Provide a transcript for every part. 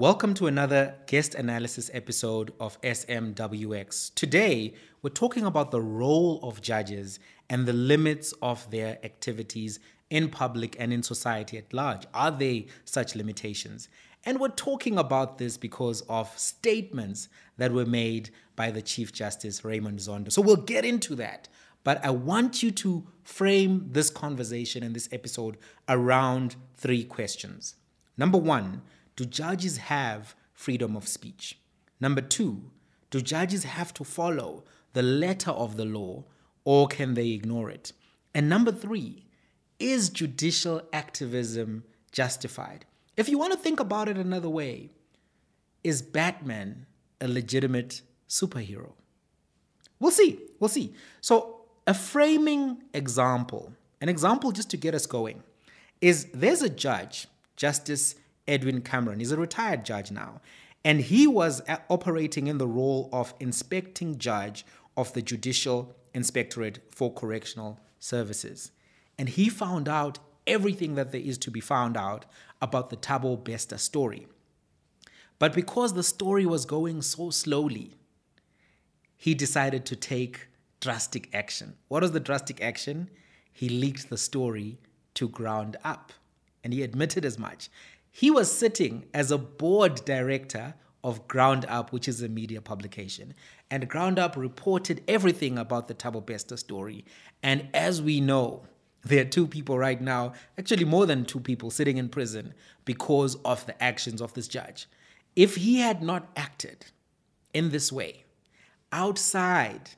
Welcome to another guest analysis episode of SMWX. Today, we're talking about the role of judges and the limits of their activities in public and in society at large. Are they such limitations? And we're talking about this because of statements that were made by the Chief Justice Raymond Zondo. So we'll get into that. But I want you to frame this conversation and this episode around three questions. Number one, do judges have freedom of speech? Number two, do judges have to follow the letter of the law or can they ignore it? And number three, is judicial activism justified? If you want to think about it another way, is Batman a legitimate superhero? We'll see. We'll see. So, a framing example, an example just to get us going, is there's a judge, Justice Edwin Cameron. He's a retired judge now. And he was uh, operating in the role of inspecting judge of the Judicial Inspectorate for Correctional Services. And he found out everything that there is to be found out about the Thabo Bester story. But because the story was going so slowly, he decided to take drastic action. What was the drastic action? He leaked the story to Ground Up. And he admitted as much. He was sitting as a board director of Ground Up, which is a media publication. And Ground Up reported everything about the Thabo Bester story. And as we know, there are two people right now, actually more than two people, sitting in prison because of the actions of this judge. If he had not acted in this way, outside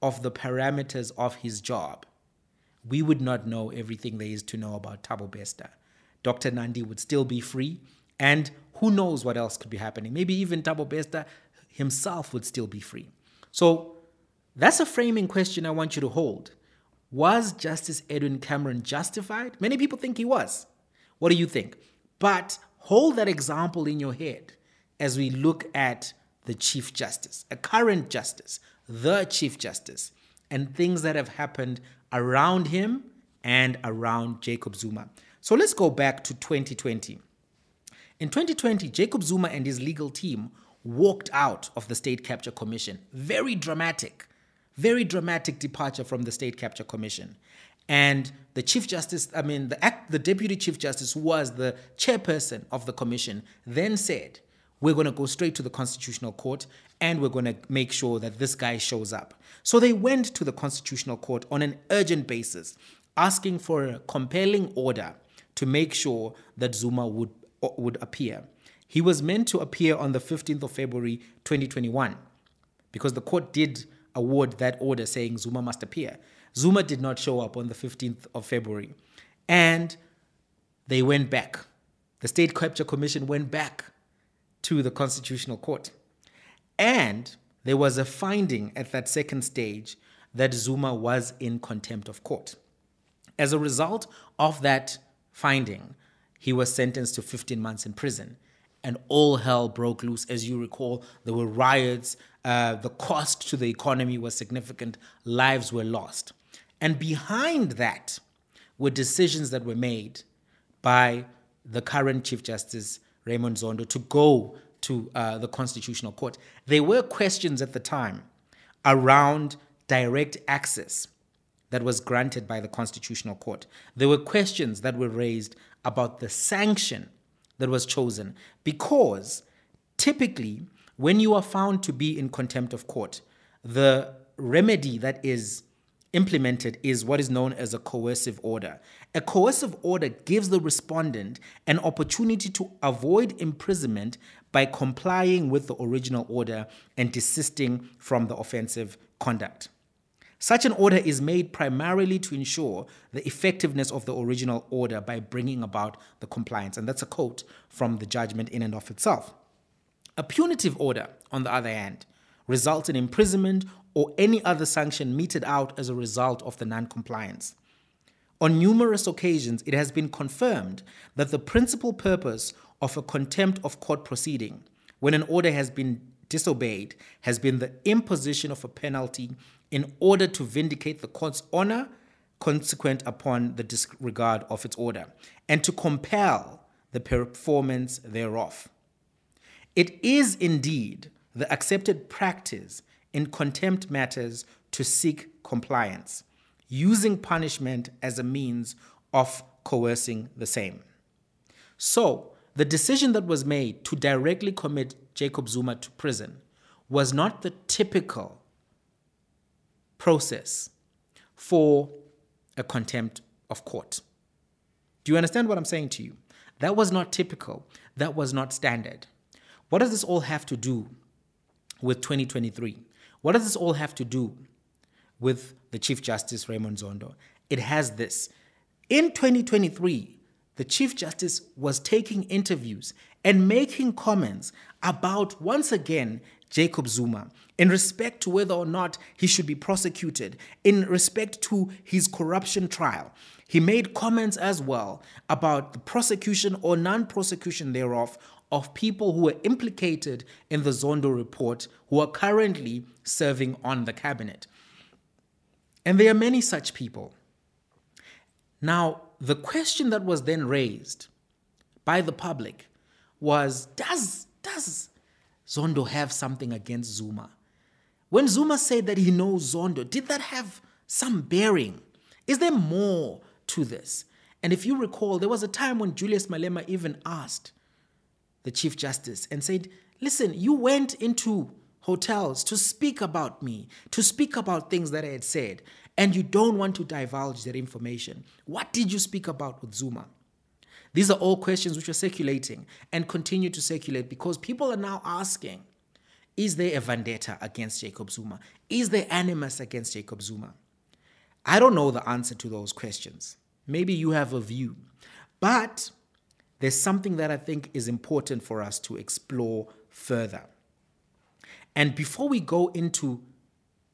of the parameters of his job, we would not know everything there is to know about Thabo Bester. Dr. Nandi would still be free. And who knows what else could be happening? Maybe even Thabo Bester himself would still be free. So that's a framing question I want you to hold. Was Justice Edwin Cameron justified? Many people think he was. What do you think? But hold that example in your head as we look at the Chief Justice, a current justice, the Chief Justice, and things that have happened around him and around Jacob Zuma. So let's go back to 2020. In 2020, Jacob Zuma and his legal team walked out of the State Capture Commission. Very dramatic, very dramatic departure from the State Capture Commission. And the Chief Justice, I mean, the, act, the Deputy Chief Justice, who was the chairperson of the commission, then said, We're going to go straight to the Constitutional Court and we're going to make sure that this guy shows up. So they went to the Constitutional Court on an urgent basis, asking for a compelling order to make sure that Zuma would, uh, would appear. He was meant to appear on the 15th of February 2021 because the court did award that order saying Zuma must appear. Zuma did not show up on the 15th of February. And they went back. The State Capture Commission went back to the Constitutional Court. And there was a finding at that second stage that Zuma was in contempt of court. As a result of that finding, he was sentenced to 15 months in prison. And all hell broke loose. As you recall, there were riots, uh, the cost to the economy was significant, lives were lost. And behind that were decisions that were made by the current Chief Justice, Raymond Zondo, to go to uh, the Constitutional Court. There were questions at the time around direct access that was granted by the Constitutional Court. There were questions that were raised about the sanction that was chosen because typically, when you are found to be in contempt of court, the remedy that is implemented is what is known as a coercive order. A coercive order gives the respondent an opportunity to avoid imprisonment by complying with the original order and desisting from the offensive conduct. Such an order is made primarily to ensure the effectiveness of the original order by bringing about the compliance. And that's a quote from the judgment in and of itself. A punitive order, on the other hand, results in imprisonment or any other sanction meted out as a result of the non-compliance. On numerous occasions, it has been confirmed that the principal purpose of a contempt of court proceeding, when an order has been disobeyed, has been the imposition of a penalty in order to vindicate the court's honor consequent upon the disregard of its order, and to compel the performance thereof. It is indeed the accepted practice in contempt matters to seek compliance, using punishment as a means of coercing the same. So, the decision that was made to directly commit Jacob Zuma to prison was not the typical process for a contempt of court. Do you understand what I'm saying to you? That was not typical. That was not standard. What does this all have to do with 2023? What does this all have to do with the Chief Justice Raymond Zondo? It has this. In 2023, the Chief Justice was taking interviews and making comments about, once again, Jacob Zuma in respect to whether or not he should be prosecuted, in respect to his corruption trial. He made comments as well about the prosecution or non prosecution thereof of people who were implicated in the Zondo report who are currently serving on the cabinet. And there are many such people. Now, the question that was then raised by the public was Does, does Zondo have something against Zuma? When Zuma said that he knows Zondo, did that have some bearing? Is there more to this? And if you recall, there was a time when Julius Malema even asked the Chief Justice and said, Listen, you went into hotels to speak about me, to speak about things that I had said, and you don't want to divulge that information. What did you speak about with Zuma? These are all questions which are circulating and continue to circulate because people are now asking Is there a vendetta against Jacob Zuma? Is there animus against Jacob Zuma? I don't know the answer to those questions. Maybe you have a view. But there's something that I think is important for us to explore further. And before we go into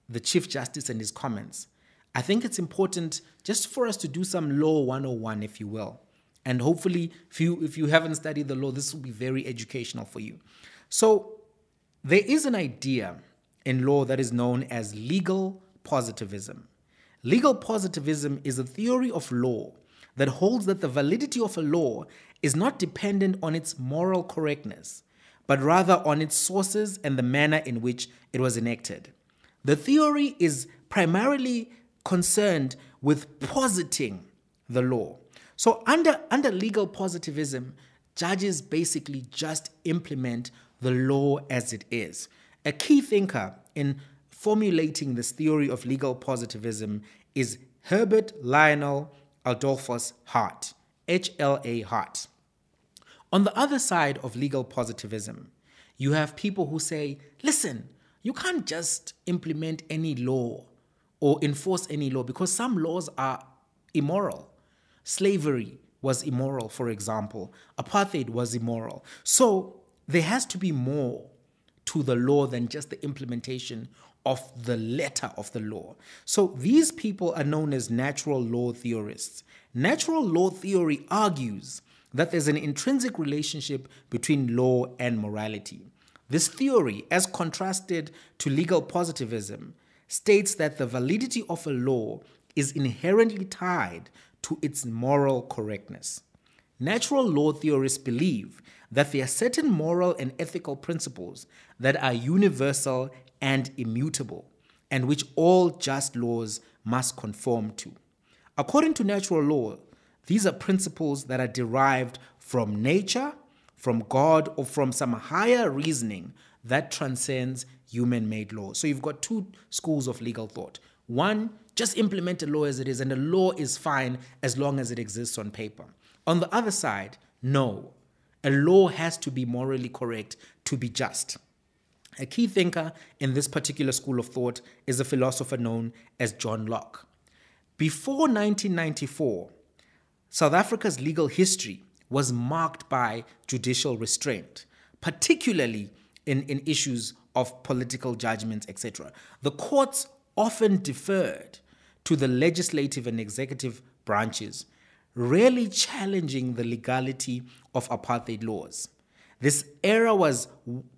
the Chief Justice and his comments, I think it's important just for us to do some law 101, if you will. And hopefully, if you, if you haven't studied the law, this will be very educational for you. So, there is an idea in law that is known as legal positivism. Legal positivism is a theory of law that holds that the validity of a law is not dependent on its moral correctness, but rather on its sources and the manner in which it was enacted. The theory is primarily concerned with positing the law. So, under, under legal positivism, judges basically just implement the law as it is. A key thinker in formulating this theory of legal positivism is Herbert Lionel Adolphus Hart, H.L.A. Hart. On the other side of legal positivism, you have people who say, listen, you can't just implement any law or enforce any law because some laws are immoral. Slavery was immoral, for example, apartheid was immoral. So there has to be more to the law than just the implementation of the letter of the law. So these people are known as natural law theorists. Natural law theory argues that there's an intrinsic relationship between law and morality. This theory, as contrasted to legal positivism, states that the validity of a law is inherently tied to its moral correctness. Natural law theorists believe that there are certain moral and ethical principles that are universal and immutable, and which all just laws must conform to. According to natural law, these are principles that are derived from nature, from God, or from some higher reasoning that transcends human made laws. So you've got two schools of legal thought. One, just implement a law as it is, and the law is fine as long as it exists on paper. On the other side, no. A law has to be morally correct to be just. A key thinker in this particular school of thought is a philosopher known as John Locke. Before 1994, South Africa's legal history was marked by judicial restraint, particularly in, in issues of political judgments, etc. The courts often deferred to the legislative and executive branches, rarely challenging the legality of apartheid laws. This era was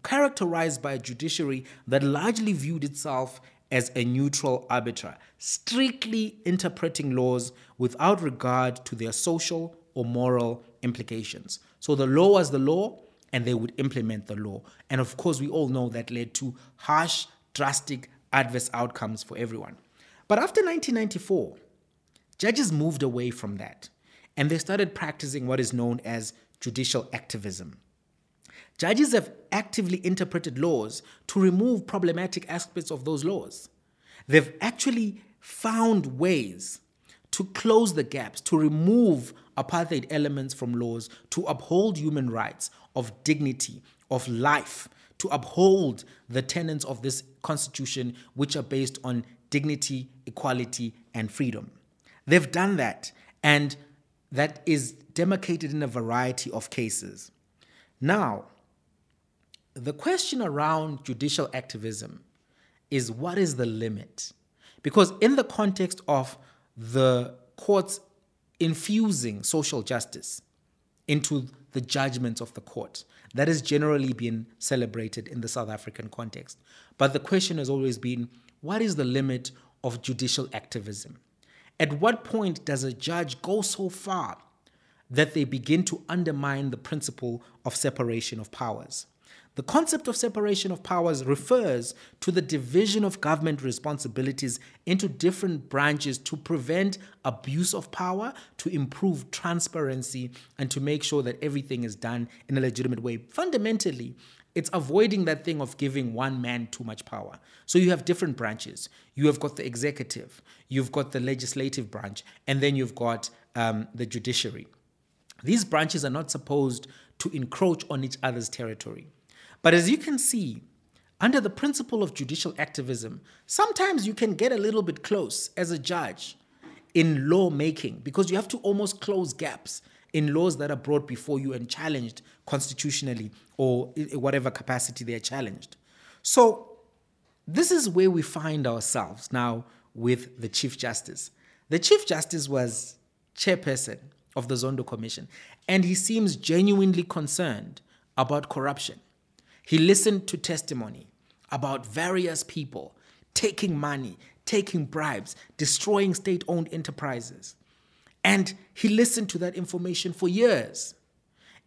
characterized by a judiciary that largely viewed itself as a neutral arbiter, strictly interpreting laws without regard to their social or moral implications. So the law was the law, and they would implement the law. And of course, we all know that led to harsh, drastic, adverse outcomes for everyone. But after 1994, judges moved away from that and they started practicing what is known as judicial activism. Judges have actively interpreted laws to remove problematic aspects of those laws. They've actually found ways to close the gaps, to remove apartheid elements from laws, to uphold human rights of dignity, of life, to uphold the tenets of this constitution, which are based on dignity, equality, and freedom. They've done that, and that is demarcated in a variety of cases. Now, the question around judicial activism is what is the limit? Because, in the context of the courts infusing social justice into the judgments of the court, that has generally been celebrated in the South African context. But the question has always been what is the limit of judicial activism? At what point does a judge go so far that they begin to undermine the principle of separation of powers? The concept of separation of powers refers to the division of government responsibilities into different branches to prevent abuse of power, to improve transparency, and to make sure that everything is done in a legitimate way. Fundamentally, it's avoiding that thing of giving one man too much power. So you have different branches. You have got the executive, you've got the legislative branch, and then you've got um, the judiciary. These branches are not supposed to encroach on each other's territory. But as you can see, under the principle of judicial activism, sometimes you can get a little bit close as a judge in lawmaking because you have to almost close gaps in laws that are brought before you and challenged constitutionally or whatever capacity they are challenged. So, this is where we find ourselves now with the Chief Justice. The Chief Justice was chairperson of the Zondo Commission, and he seems genuinely concerned about corruption. He listened to testimony about various people taking money, taking bribes, destroying state owned enterprises. And he listened to that information for years.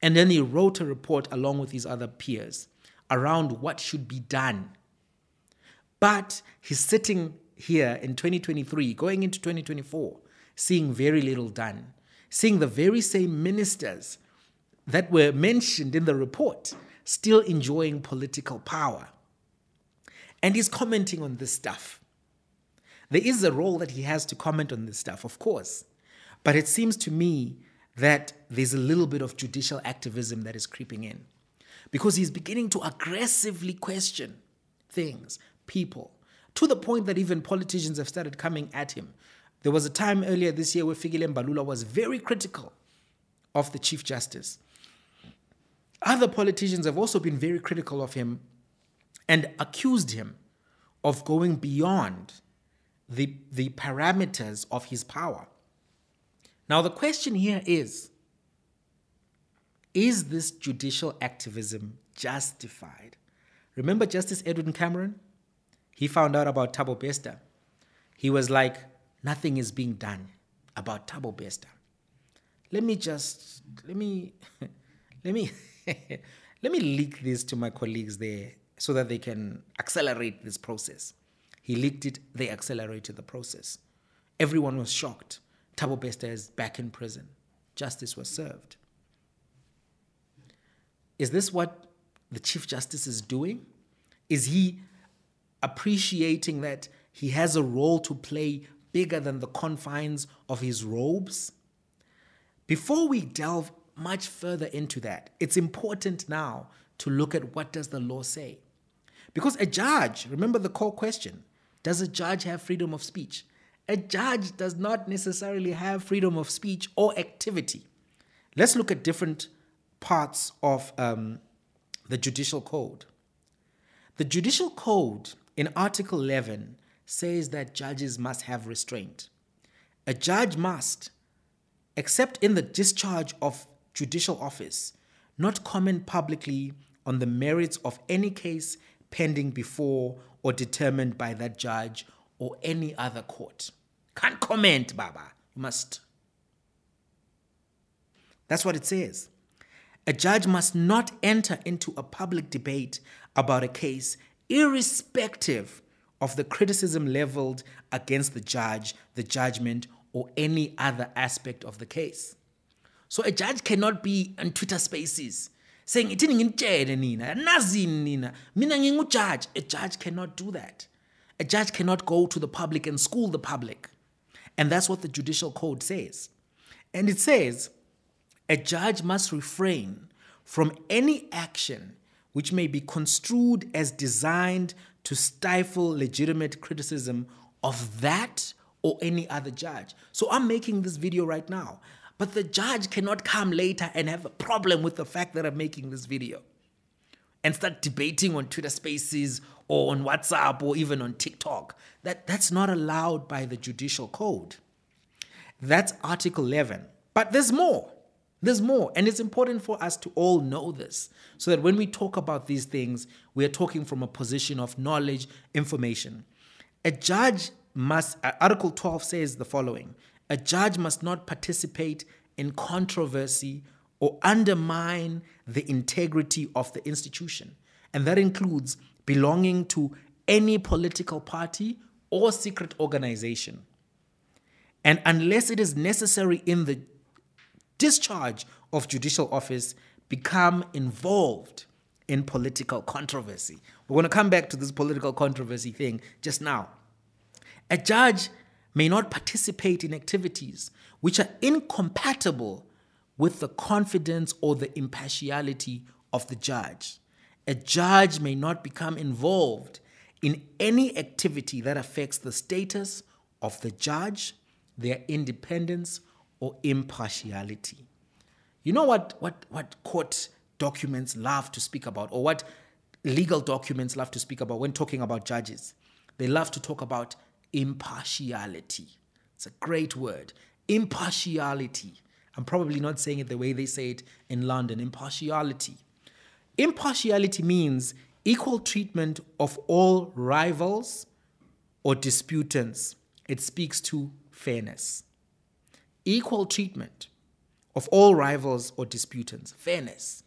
And then he wrote a report along with his other peers around what should be done. But he's sitting here in 2023, going into 2024, seeing very little done, seeing the very same ministers that were mentioned in the report still enjoying political power. And he's commenting on this stuff. There is a role that he has to comment on this stuff, of course. But it seems to me that there's a little bit of judicial activism that is creeping in because he's beginning to aggressively question things, people, to the point that even politicians have started coming at him. There was a time earlier this year where Fikile Mbalula was very critical of the Chief Justice. Other politicians have also been very critical of him and accused him of going beyond the, the parameters of his power. Now, the question here is Is this judicial activism justified? Remember Justice Edwin Cameron? He found out about Thabo Bester. He was like, Nothing is being done about Thabo Bester. Let me just, let me, let me. Let me leak this to my colleagues there so that they can accelerate this process. He leaked it, they accelerated the process. Everyone was shocked. Thabo Bester is back in prison. Justice was served. Is this what the Chief Justice is doing? Is he appreciating that he has a role to play bigger than the confines of his robes? Before we delve much further into that. It's important now to look at what does the law say? Because a judge, remember the core question, does a judge have freedom of speech? A judge does not necessarily have freedom of speech or activity. Let's look at different parts of um, the judicial code. The judicial code in Article 11 says that judges must have restraint. A judge must, except in the discharge of judicial office not comment publicly on the merits of any case pending before or determined by that judge or any other court. Can't comment, Baba. You must. That's what it says. A judge must not enter into a public debate about a case, irrespective of the criticism leveled against the judge, the judgment, or any other aspect of the case. So a judge cannot be on Twitter spaces saying, Itini ngintshele nina, nazini nina, mina ngingujudge. A judge cannot do that. A judge cannot go to the public and school the public. And that's what the judicial code says. And it says, a judge must refrain from any action which may be construed as designed to stifle legitimate criticism of that or any other judge. So I'm making this video right now, but the judge cannot come later and have a problem with the fact that I'm making this video and start debating on Twitter Spaces or on WhatsApp or even on TikTok. That, that's not allowed by the judicial code. That's Article 11. But there's more. There's more. And it's important for us to all know this so that when we talk about these things, we are talking from a position of knowledge, information. A judge must, uh, Article 12 says the following A judge must not participate in controversy or undermine the integrity of the institution. And that includes belonging to any political party or secret organization. And unless it is necessary in the discharge of judicial office, become involved in political controversy. We're going to come back to this political controversy thing just now. A judge may not participate in activities which are incompatible with the confidence or the impartiality of the judge. A judge may not become involved in any activity that affects the status of the judge, their independence, or impartiality. You know what, what, what court documents love to speak about, or what legal documents love to speak about when talking about judges? They love to talk about impartiality. It's a great word. Impartiality. I'm probably not saying it the way they say it in London. Impartiality. Impartiality means equal treatment of all rivals or disputants. It speaks to fairness equal treatment of all rivals or disputants, fairness.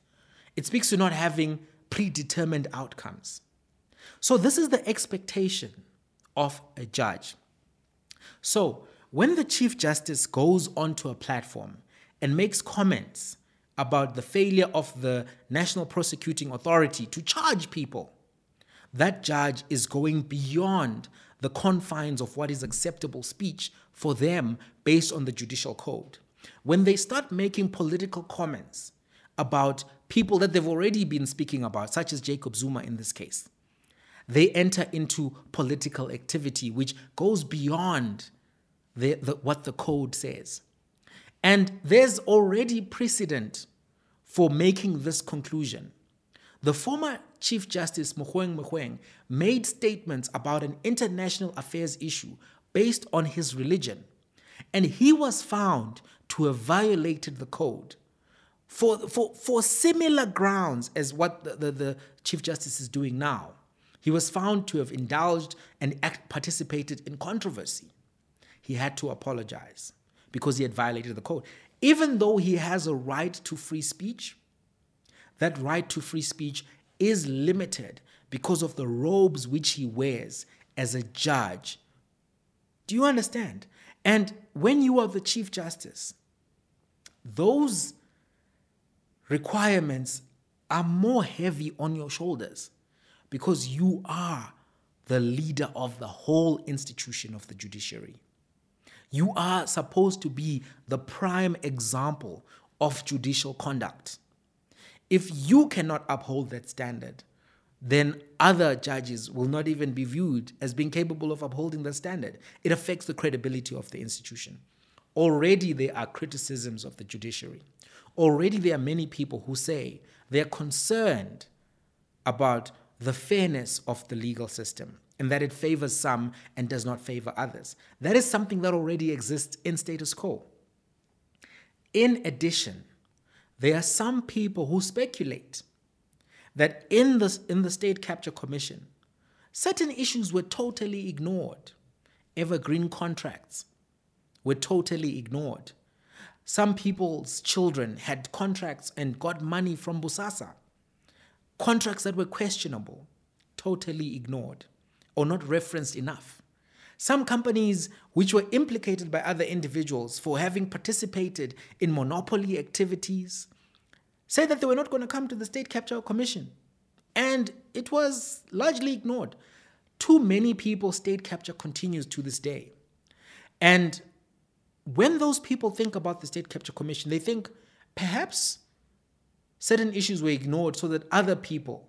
It speaks to not having predetermined outcomes. So, this is the expectation of a judge. So, when the Chief Justice goes onto a platform and makes comments about the failure of the National Prosecuting Authority to charge people, that judge is going beyond the confines of what is acceptable speech for them based on the judicial code. When they start making political comments about people that they've already been speaking about, such as Jacob Zuma in this case, they enter into political activity which goes beyond the, the, what the code says. And there's already precedent for making this conclusion. The former Chief Justice Mogoeng Mogoeng made statements about an international affairs issue based on his religion, and he was found to have violated the code for, for, for similar grounds as what the, the, the Chief Justice is doing now. He was found to have indulged and participated in controversy. He had to apologize because he had violated the code. Even though he has a right to free speech, that right to free speech is limited because of the robes which he wears as a judge do you understand? And when you are the Chief Justice, those requirements are more heavy on your shoulders because you are the leader of the whole institution of the judiciary. You are supposed to be the prime example of judicial conduct. If you cannot uphold that standard, then other judges will not even be viewed as being capable of upholding the standard. It affects the credibility of the institution. Already there are criticisms of the judiciary. Already there are many people who say they're concerned about the fairness of the legal system and that it favors some and does not favor others. That is something that already exists in status quo. In addition, there are some people who speculate that in the, in the State Capture Commission, certain issues were totally ignored. Evergreen contracts were totally ignored. some people's children had contracts and got money from Bosasa. Contracts that were questionable, totally ignored, or not referenced enough. Some companies which were implicated by other individuals for having participated in monopoly activities said that they were not going to come to the State Capture Commission. And it was largely ignored. Too many people state capture continues to this day. And when those people think about the State Capture Commission, they think perhaps certain issues were ignored so that other people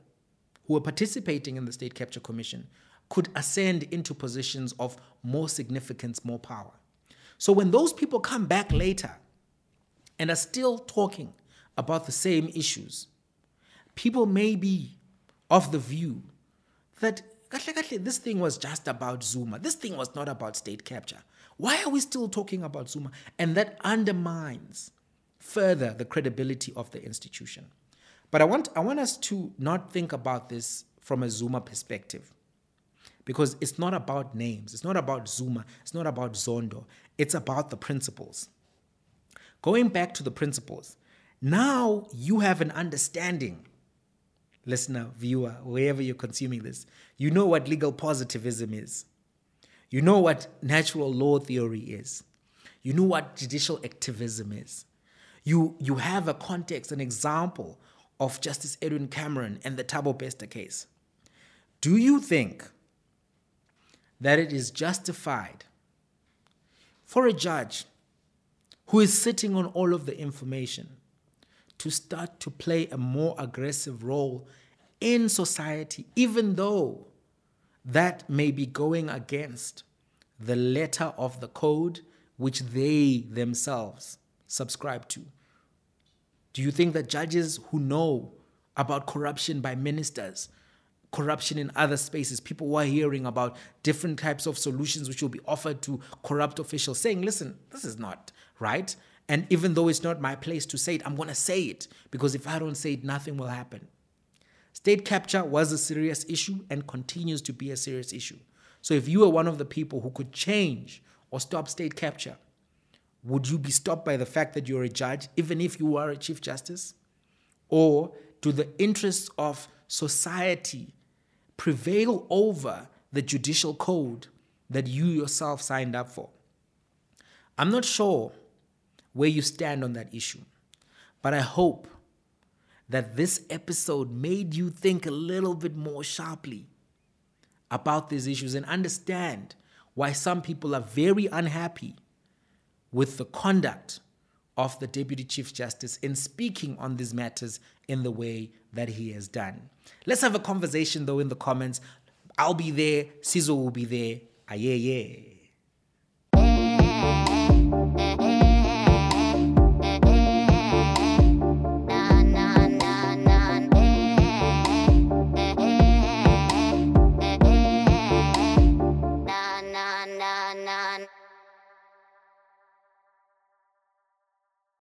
who were participating in the State Capture Commission could ascend into positions of more significance, more power. So when those people come back later and are still talking about the same issues, people may be of the view that this thing was just about Zuma. This thing was not about state capture. Why are we still talking about Zuma? And that undermines further the credibility of the institution. But I want, I want us to not think about this from a Zuma perspective because it's not about names, it's not about Zuma, it's not about Zondo, it's about the principles. Going back to the principles, now you have an understanding, listener, viewer, wherever you're consuming this, you know what legal positivism is. You know what natural law theory is. You know what judicial activism is. You, you have a context, an example of Justice Edwin Cameron and the Thabo Bester case. Do you think that it is justified for a judge who is sitting on all of the information to start to play a more aggressive role in society, even though that may be going against the letter of the code which they themselves subscribe to. Do you think that judges who know about corruption by ministers, corruption in other spaces, people who are hearing about different types of solutions which will be offered to corrupt officials, saying, listen, this is not right. And even though it's not my place to say it, I'm going to say it because if I don't say it, nothing will happen. State capture was a serious issue and continues to be a serious issue. So if you are one of the people who could change or stop state capture, would you be stopped by the fact that you're a judge, even if you are a chief justice? Or do the interests of society prevail over the judicial code that you yourself signed up for? I'm not sure where you stand on that issue, but I hope that this episode made you think a little bit more sharply about these issues and understand why some people are very unhappy with the conduct of the Deputy Chief Justice in speaking on these matters in the way that he has done. Let's have a conversation though in the comments. I'll be there, Sizzle will be there. Aye, yeah, yeah.